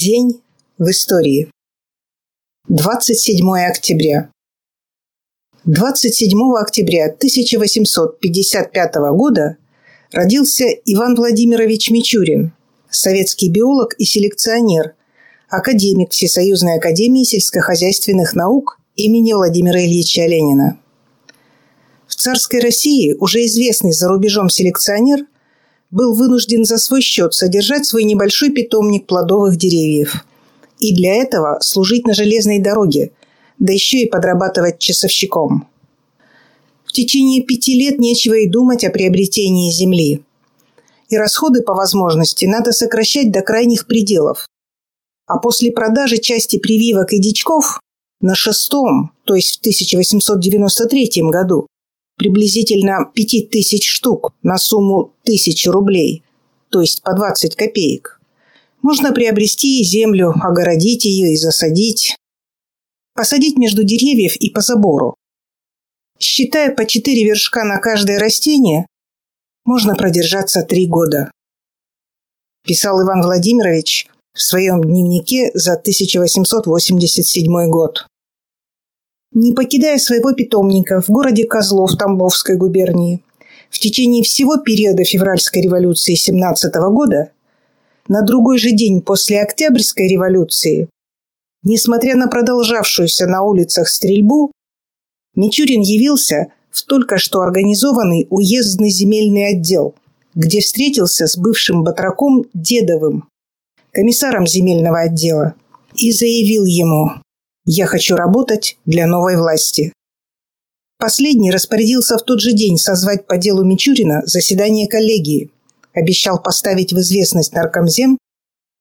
День в истории. 27 октября. 27 октября 1855 года родился Иван Владимирович Мичурин, советский биолог и селекционер, академик Всесоюзной академии сельскохозяйственных наук имени Владимира Ильича Ленина. В царской России уже известный за рубежом селекционер – был вынужден за свой счет содержать свой небольшой питомник плодовых деревьев. И для этого служить на железной дороге, да еще и подрабатывать часовщиком. В течение пяти лет нечего и думать о приобретении земли. И расходы по возможности надо сокращать до крайних пределов. А после продажи части прививок и дичков на шестом, то есть в 1893 году, приблизительно 5000 штук на сумму 1000 рублей, то есть по 20 копеек. Можно приобрести землю, огородить ее и засадить. Посадить между деревьев и по забору. Считая по 4 вершка на каждое растение, можно продержаться 3 года. Писал Иван Владимирович в своем дневнике за 1887 год. Не покидая своего питомника в городе Козлов Тамбовской губернии, в течение всего периода февральской революции 17 года, на другой же день после Октябрьской революции, несмотря на продолжавшуюся на улицах стрельбу, Мичурин явился в только что организованный уездный земельный отдел, где встретился с бывшим батраком Дедовым, комиссаром земельного отдела, и заявил ему я хочу работать для новой власти. Последний распорядился в тот же день созвать по делу Мичурина заседание коллегии, обещал поставить в известность наркомзем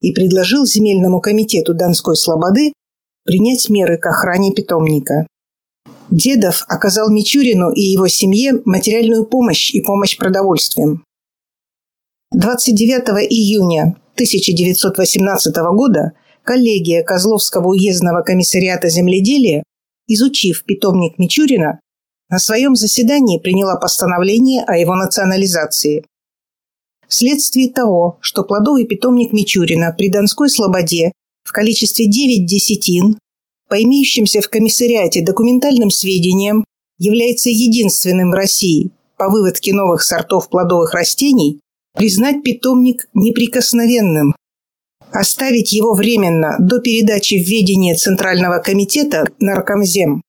и предложил земельному комитету Донской Слободы принять меры к охране питомника. Дедов оказал Мичурину и его семье материальную помощь и помощь продовольствием. 29 июня 1918 года коллегия Козловского уездного комиссариата земледелия, изучив питомник Мичурина, на своем заседании приняла постановление о его национализации. Вследствие того, что плодовый питомник Мичурина при Донской Слободе в количестве 9 десятин, по имеющимся в комиссариате документальным сведениям, является единственным в России по выводке новых сортов плодовых растений, признать питомник неприкосновенным оставить его временно до передачи в ведение Центрального комитета Наркомзем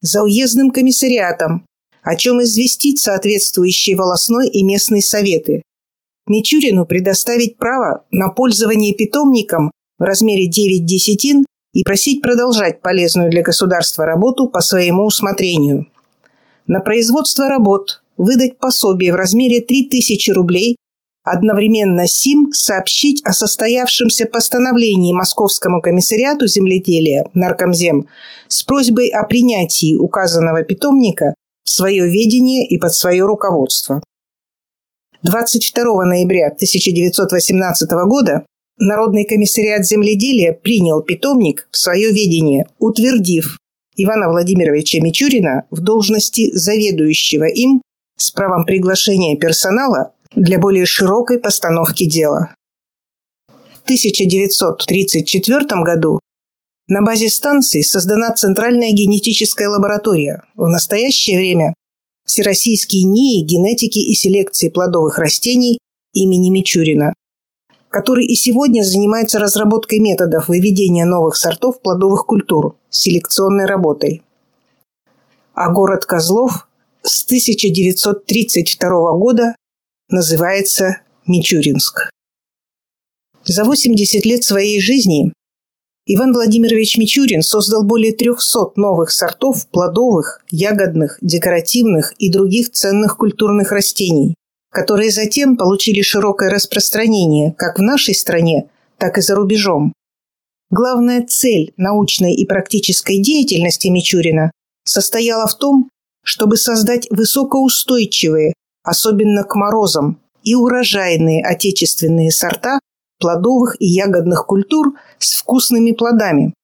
за уездным комиссариатом, о чем известить соответствующие волосной и местные советы. Мичурину предоставить право на пользование питомником в размере 9 десятин и просить продолжать полезную для государства работу по своему усмотрению. На производство работ выдать пособие в размере 3000 рублей Одновременно СИМ сообщить о состоявшемся постановлении Московскому комиссариату земледелия Наркомзем с просьбой о принятии указанного питомника в свое ведение и под свое руководство. 22 ноября 1918 года Народный комиссариат земледелия принял питомник в свое ведение, утвердив Ивана Владимировича Мичурина в должности заведующего им с правом приглашения персонала для более широкой постановки дела. В 1934 году на базе станции создана Центральная генетическая лаборатория. В настоящее время Всероссийский НИИ генетики и селекции плодовых растений имени Мичурина, который и сегодня занимается разработкой методов выведения новых сортов плодовых культур селекционной работой. А город Козлов с 1932 года называется Мичуринск. За 80 лет своей жизни Иван Владимирович Мичурин создал более 300 новых сортов плодовых, ягодных, декоративных и других ценных культурных растений, которые затем получили широкое распространение как в нашей стране, так и за рубежом. Главная цель научной и практической деятельности Мичурина состояла в том, чтобы создать высокоустойчивые, особенно к морозам, и урожайные отечественные сорта плодовых и ягодных культур с вкусными плодами,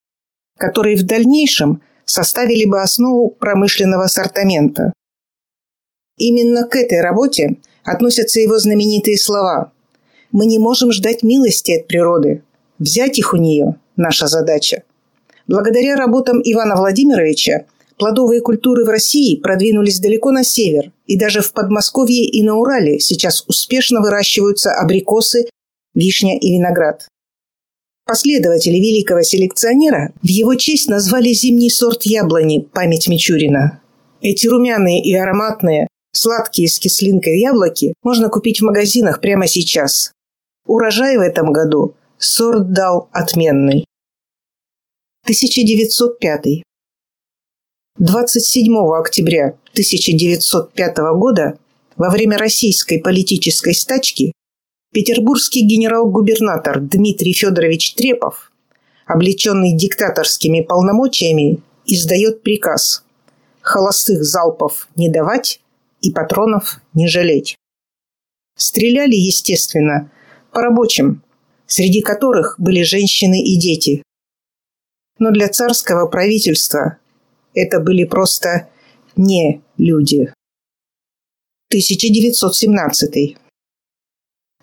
которые в дальнейшем составили бы основу промышленного ассортимента. Именно к этой работе относятся его знаменитые слова «Мы не можем ждать милости от природы, Взять их у нее – наша задача. Благодаря работам Ивана Владимировича плодовые культуры в России продвинулись далеко на север, и даже в Подмосковье и на Урале сейчас успешно выращиваются абрикосы, вишня и виноград. Последователи великого селекционера в его честь назвали зимний сорт яблони «Память Мичурина». Эти румяные и ароматные, сладкие с кислинкой яблоки можно купить в магазинах прямо сейчас. Урожай в этом году сорт дал отменный. 1905. 27 октября 1905 года во время российской политической стачки петербургский генерал-губернатор Дмитрий Федорович Трепов, облеченный диктаторскими полномочиями, издает приказ холостых залпов не давать и патронов не жалеть. Стреляли, естественно, по рабочим, среди которых были женщины и дети. Но для царского правительства это были просто не люди. 1917.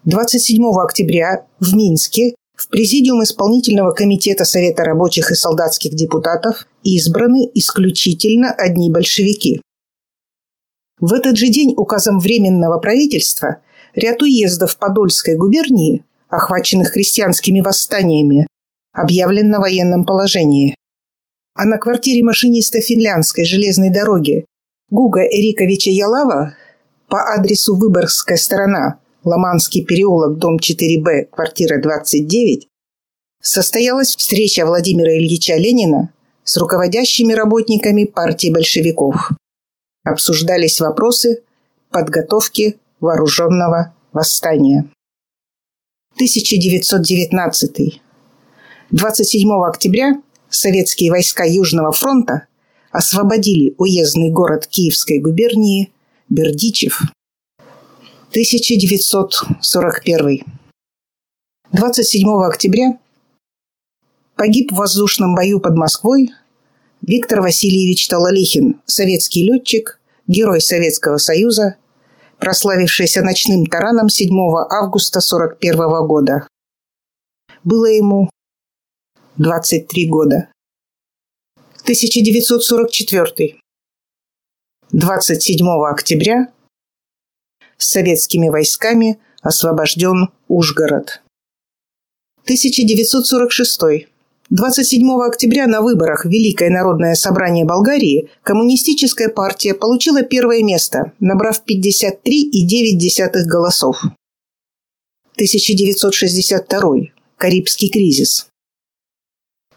27 октября в Минске в Президиум Исполнительного комитета Совета рабочих и солдатских депутатов избраны исключительно одни большевики. В этот же день указом Временного правительства ряд уездов Подольской губернии, охваченных крестьянскими восстаниями, объявлен на военном положении. А на квартире машиниста финляндской железной дороги Гуга Эриковича Ялава по адресу Выборгская сторона Ломанский переулок, дом 4Б, квартира 29, состоялась встреча Владимира Ильича Ленина с руководящими работниками партии большевиков. Обсуждались вопросы подготовки вооруженного восстания. 1919. 27 октября советские войска Южного фронта освободили уездный город Киевской губернии Бердичев 1941. 27 октября погиб в воздушном бою под Москвой Виктор Васильевич Талалихин, советский летчик, герой Советского Союза, прославившийся ночным тараном 7 августа 1941 года. Было ему 23 года. 1944. 27 октября с советскими войсками освобожден Ужгород. 1946. 27 октября на выборах в Великое народное собрание Болгарии Коммунистическая партия получила первое место, набрав 53,9 голосов. 1962. Карибский кризис.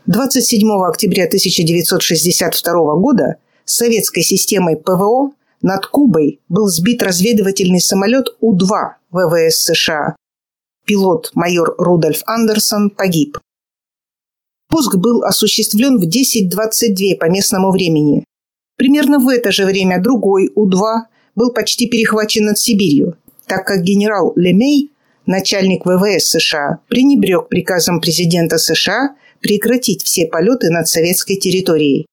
27 октября 1962 года советской системой ПВО над Кубой был сбит разведывательный самолет У-2 ВВС США. Пилот майор Рудольф Андерсон погиб. Пуск был осуществлен в 10.22 по местному времени. Примерно в это же время другой У-2 был почти перехвачен над Сибирью, так как генерал Лемей, начальник ВВС США, пренебрег приказом президента США прекратить все полеты над советской территорией.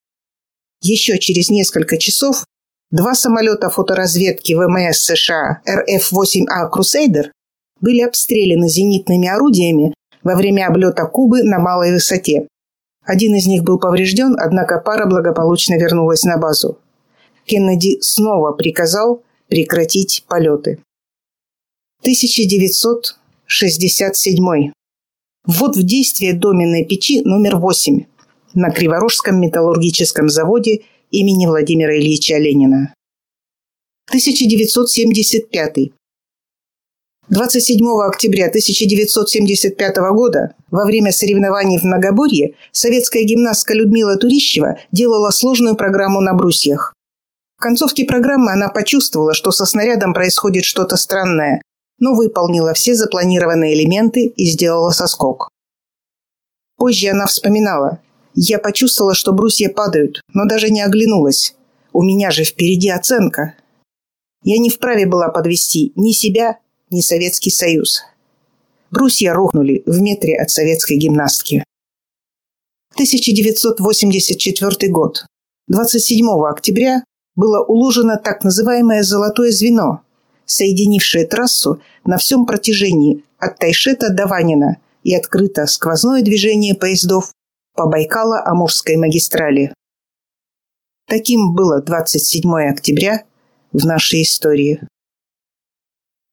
Еще через несколько часов Два самолета фоторазведки ВМС США РФ-8А «Крусейдер» были обстреляны зенитными орудиями во время облета Кубы на малой высоте. Один из них был поврежден, однако пара благополучно вернулась на базу. Кеннеди снова приказал прекратить полеты. 1967. Ввод в действие доменной печи номер 8 на Криворожском металлургическом заводе имени Владимира Ильича Ленина. 1975. 27 октября 1975 года во время соревнований в многоборье советская гимнастка Людмила Турищева делала сложную программу на брусьях. В концовке программы она почувствовала, что со снарядом происходит что-то странное, но выполнила все запланированные элементы и сделала соскок. Позже она вспоминала, я почувствовала, что брусья падают, но даже не оглянулась. У меня же впереди оценка. Я не вправе была подвести ни себя, ни Советский Союз. Брусья рухнули в метре от советской гимнастки. 1984 год. 27 октября было уложено так называемое «золотое звено», соединившее трассу на всем протяжении от Тайшета до Ванина и открыто сквозное движение поездов по Байкало-Амурской магистрали. Таким было 27 октября в нашей истории.